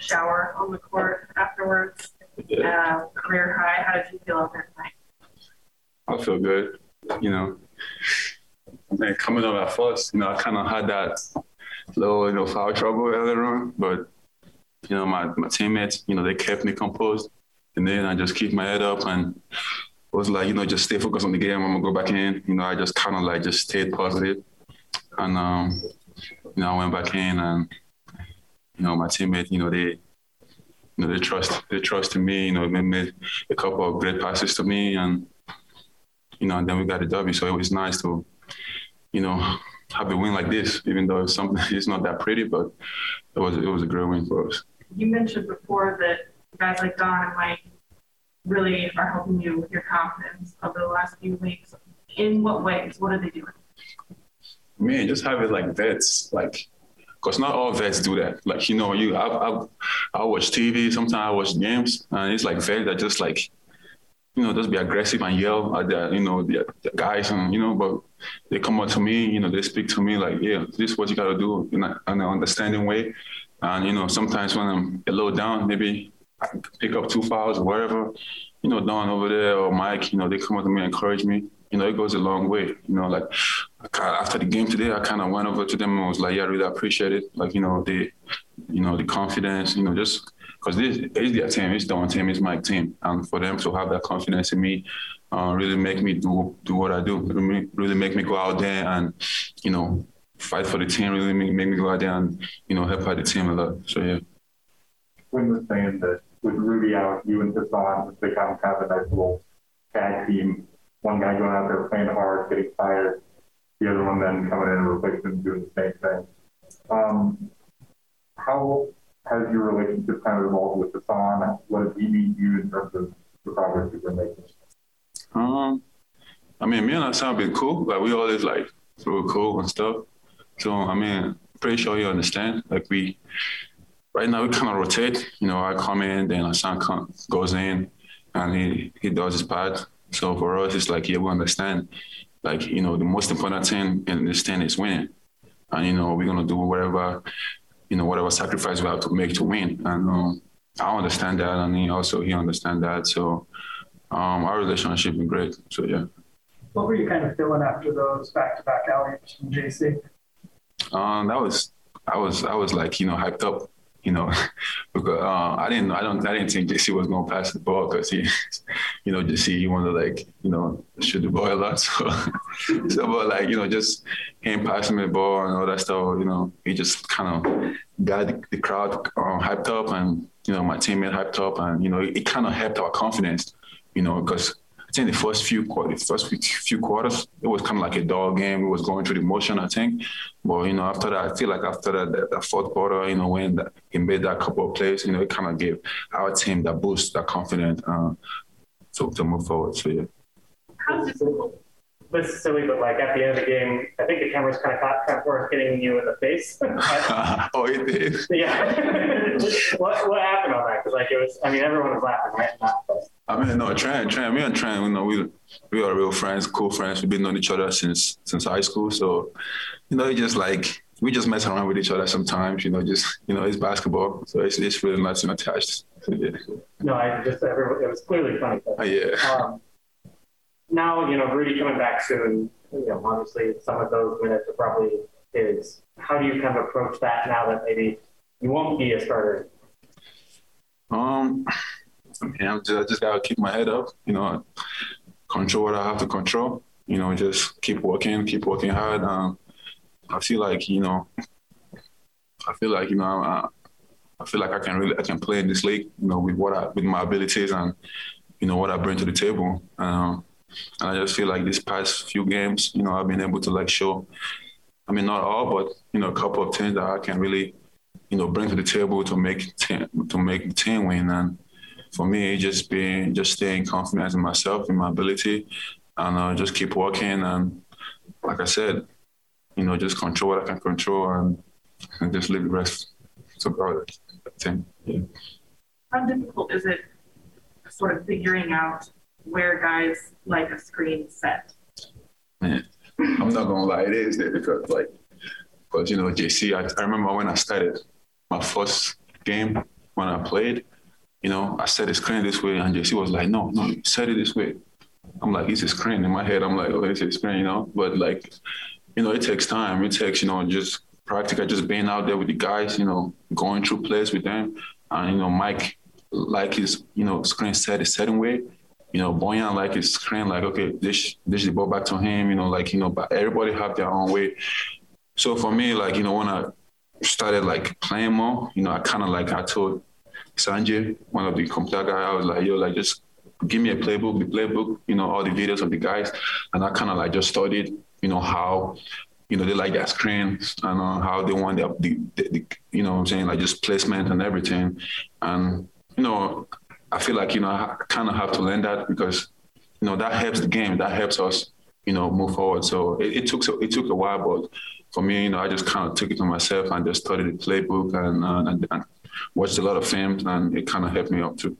shower on the court afterwards. Uh, career high. How did you feel after tonight? I feel good. You know, and coming up at first, you know, I kind of had that little, you know, foul trouble earlier on, but you know, my my teammates, you know, they kept me composed, and then I just keep my head up and It was like, you know, just stay focused on the game. I'm gonna go back in. You know, I just kind of like just stayed positive, and um, you know, I went back in, and you know, my teammates, you know, they, you know, they trust, they trust trusted me. You know, they made a couple of great passes to me, and you know, and then we got a W. So it was nice to, you know, have a win like this, even though it's something it's not that pretty, but it was it was a great win for us. You mentioned before that guys like Don and Mike really are helping you with your confidence over the last few weeks. In what ways? What are they doing? Man, just having like vets, like, cause not all vets do that. Like you know, you I I, I watch TV. Sometimes I watch games, and it's like vets that just like, you know, just be aggressive and yell at the you know the, the guys, and you know, but they come up to me, you know, they speak to me like, yeah, this is what you gotta do in, a, in an understanding way. And you know, sometimes when I'm a little down, maybe I pick up two fouls or whatever. You know, Don over there or Mike, you know, they come up to me and encourage me. You know, it goes a long way. You know, like after the game today, I kind of went over to them and was like, yeah, I really appreciate it. Like, you know, the, you know, the confidence, you know, just because this is their team, it's Don team, it's my team. And for them to have that confidence in me, uh, really make me do do what I do. Really, make me go out there and, you know, fight for the team. Really make, make me go out there and, you know, help out the team a lot. So yeah. Quinn was saying that with Rudy out, you and Hassan become kind of a nice little tag team. One guy going out there playing hard, getting tired. The other one then coming in and replacing him, doing the same thing. Um, how has your relationship kind of evolved with Hassan? What does he mean to you in terms of the progress you've making? Um, I mean, me and Hassan been cool. Like we always like real cool and stuff. So I mean, pretty sure you understand. Like we right now we kind of rotate. You know, I come in, then Hassan goes in, and he he does his part. So for us, it's like yeah, we understand. Like you know, the most important thing in this thing is winning, and you know we're gonna do whatever, you know, whatever sacrifice we have to make to win. And um, I understand that, and he also he understand that. So um, our relationship is great. So yeah. What were you kind of feeling after those back-to-back alley-oops from JC? Um, that was I was I was like you know hyped up you know, because uh, I didn't, I don't, I didn't think JC was going to pass the ball because he, you know, JC he wanted to like, you know, shoot the ball a lot. So, so but like, you know, just him passing the ball and all that stuff, you know, he just kind of got the, the crowd um, hyped up and you know my teammate hyped up and you know it, it kind of helped our confidence, you know, because I think the first few quarters, first few quarters, it was kind of like a dog game. It was going through the motion, I think. But you know, after that, I feel like after that, that, that fourth quarter, you know, when that, he made that couple of plays, you know, it kind of gave our team that boost, that confidence, uh, to to move forward. So yeah. How difficult this is silly, but like at the end of the game, I think the cameras kind of caught Trent Forrest hitting you in the face. oh, it did. Yeah. what what happened on that? Because like it was, I mean, everyone was laughing, right? Not I mean, no, Trent, Trent, me and Trent, you know, we we are real friends, cool friends. We've been knowing each other since since high school. So, you know, just like we just mess around with each other sometimes. You know, just you know, it's basketball, so it's it's really nothing attached. So, yeah. No, I just everyone, it was clearly funny. But, uh, yeah. Um, now, you know, Rudy coming back soon, you know, obviously some of those minutes are probably his. How do you kind of approach that now that maybe you won't be a starter? Um, I mean, I'm just, I just gotta keep my head up, you know, control what I have to control, you know, just keep working, keep working hard. Um, I feel like, you know, I feel like, you know, I, I feel like I can really, I can play in this league, you know, with what I, with my abilities and, you know, what I bring to the table. Um, and I just feel like these past few games, you know, I've been able to like show, I mean, not all, but, you know, a couple of things that I can really, you know, bring to the table to make, to make the team win. And, for me, just being, just staying confident in myself, in my ability, and uh, just keep working. And like I said, you know, just control what I can control and, and just leave the rest. to it. Yeah. How difficult is it sort of figuring out where guys like a screen set? Man, I'm not gonna lie, it is difficult. Like, because you know, JC, I, I remember when I started my first game, when I played. You know, I set the screen this way, and JC was like, "No, no, set it this way." I'm like, "It's a screen." In my head, I'm like, "Oh, it's a screen," you know. But like, you know, it takes time. It takes, you know, just practical, just being out there with the guys, you know, going through plays with them. And, you know, Mike like his, you know, screen set a certain way. You know, Bojan like his screen, like, okay, this this the ball back to him, you know, like, you know, but everybody have their own way. So for me, like, you know, when I started like playing more, you know, I kind of like I told Sanjay, one of the computer guy, I was like, yo, like just give me a playbook, the playbook, you know, all the videos of the guys. And I kind of like just studied, you know, how, you know, they like their screens and uh, how they want their, the, the, the, you know what I'm saying, like just placement and everything. And, you know, I feel like, you know, I kind of have to learn that because, you know, that helps the game, that helps us, you know, move forward. So it, it took, it took a while, but for me, you know, I just kind of took it to myself and just studied the playbook and, and, and watched a lot of films and it kind of helped me up too.